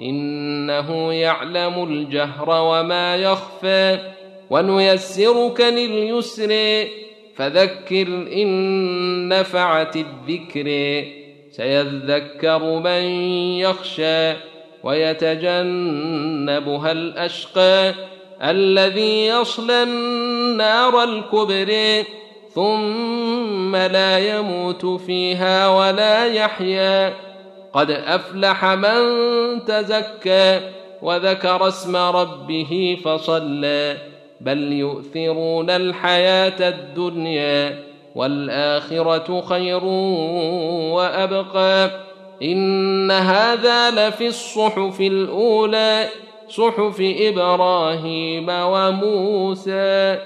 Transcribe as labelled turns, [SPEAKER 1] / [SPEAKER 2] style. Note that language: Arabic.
[SPEAKER 1] إنه يعلم الجهر وما يخفى ونيسرك لليسر فذكر إن نفعت الذكر سيذكر من يخشى ويتجنبها الأشقى الذي يصلى النار الكبرى ثم لا يموت فيها ولا يحيا قد أفلح من تزكى وذكر اسم ربه فصلى بل يؤثرون الحياة الدنيا والآخرة خير وأبقى إن هذا لفي الصحف الأولى صحف إبراهيم وموسى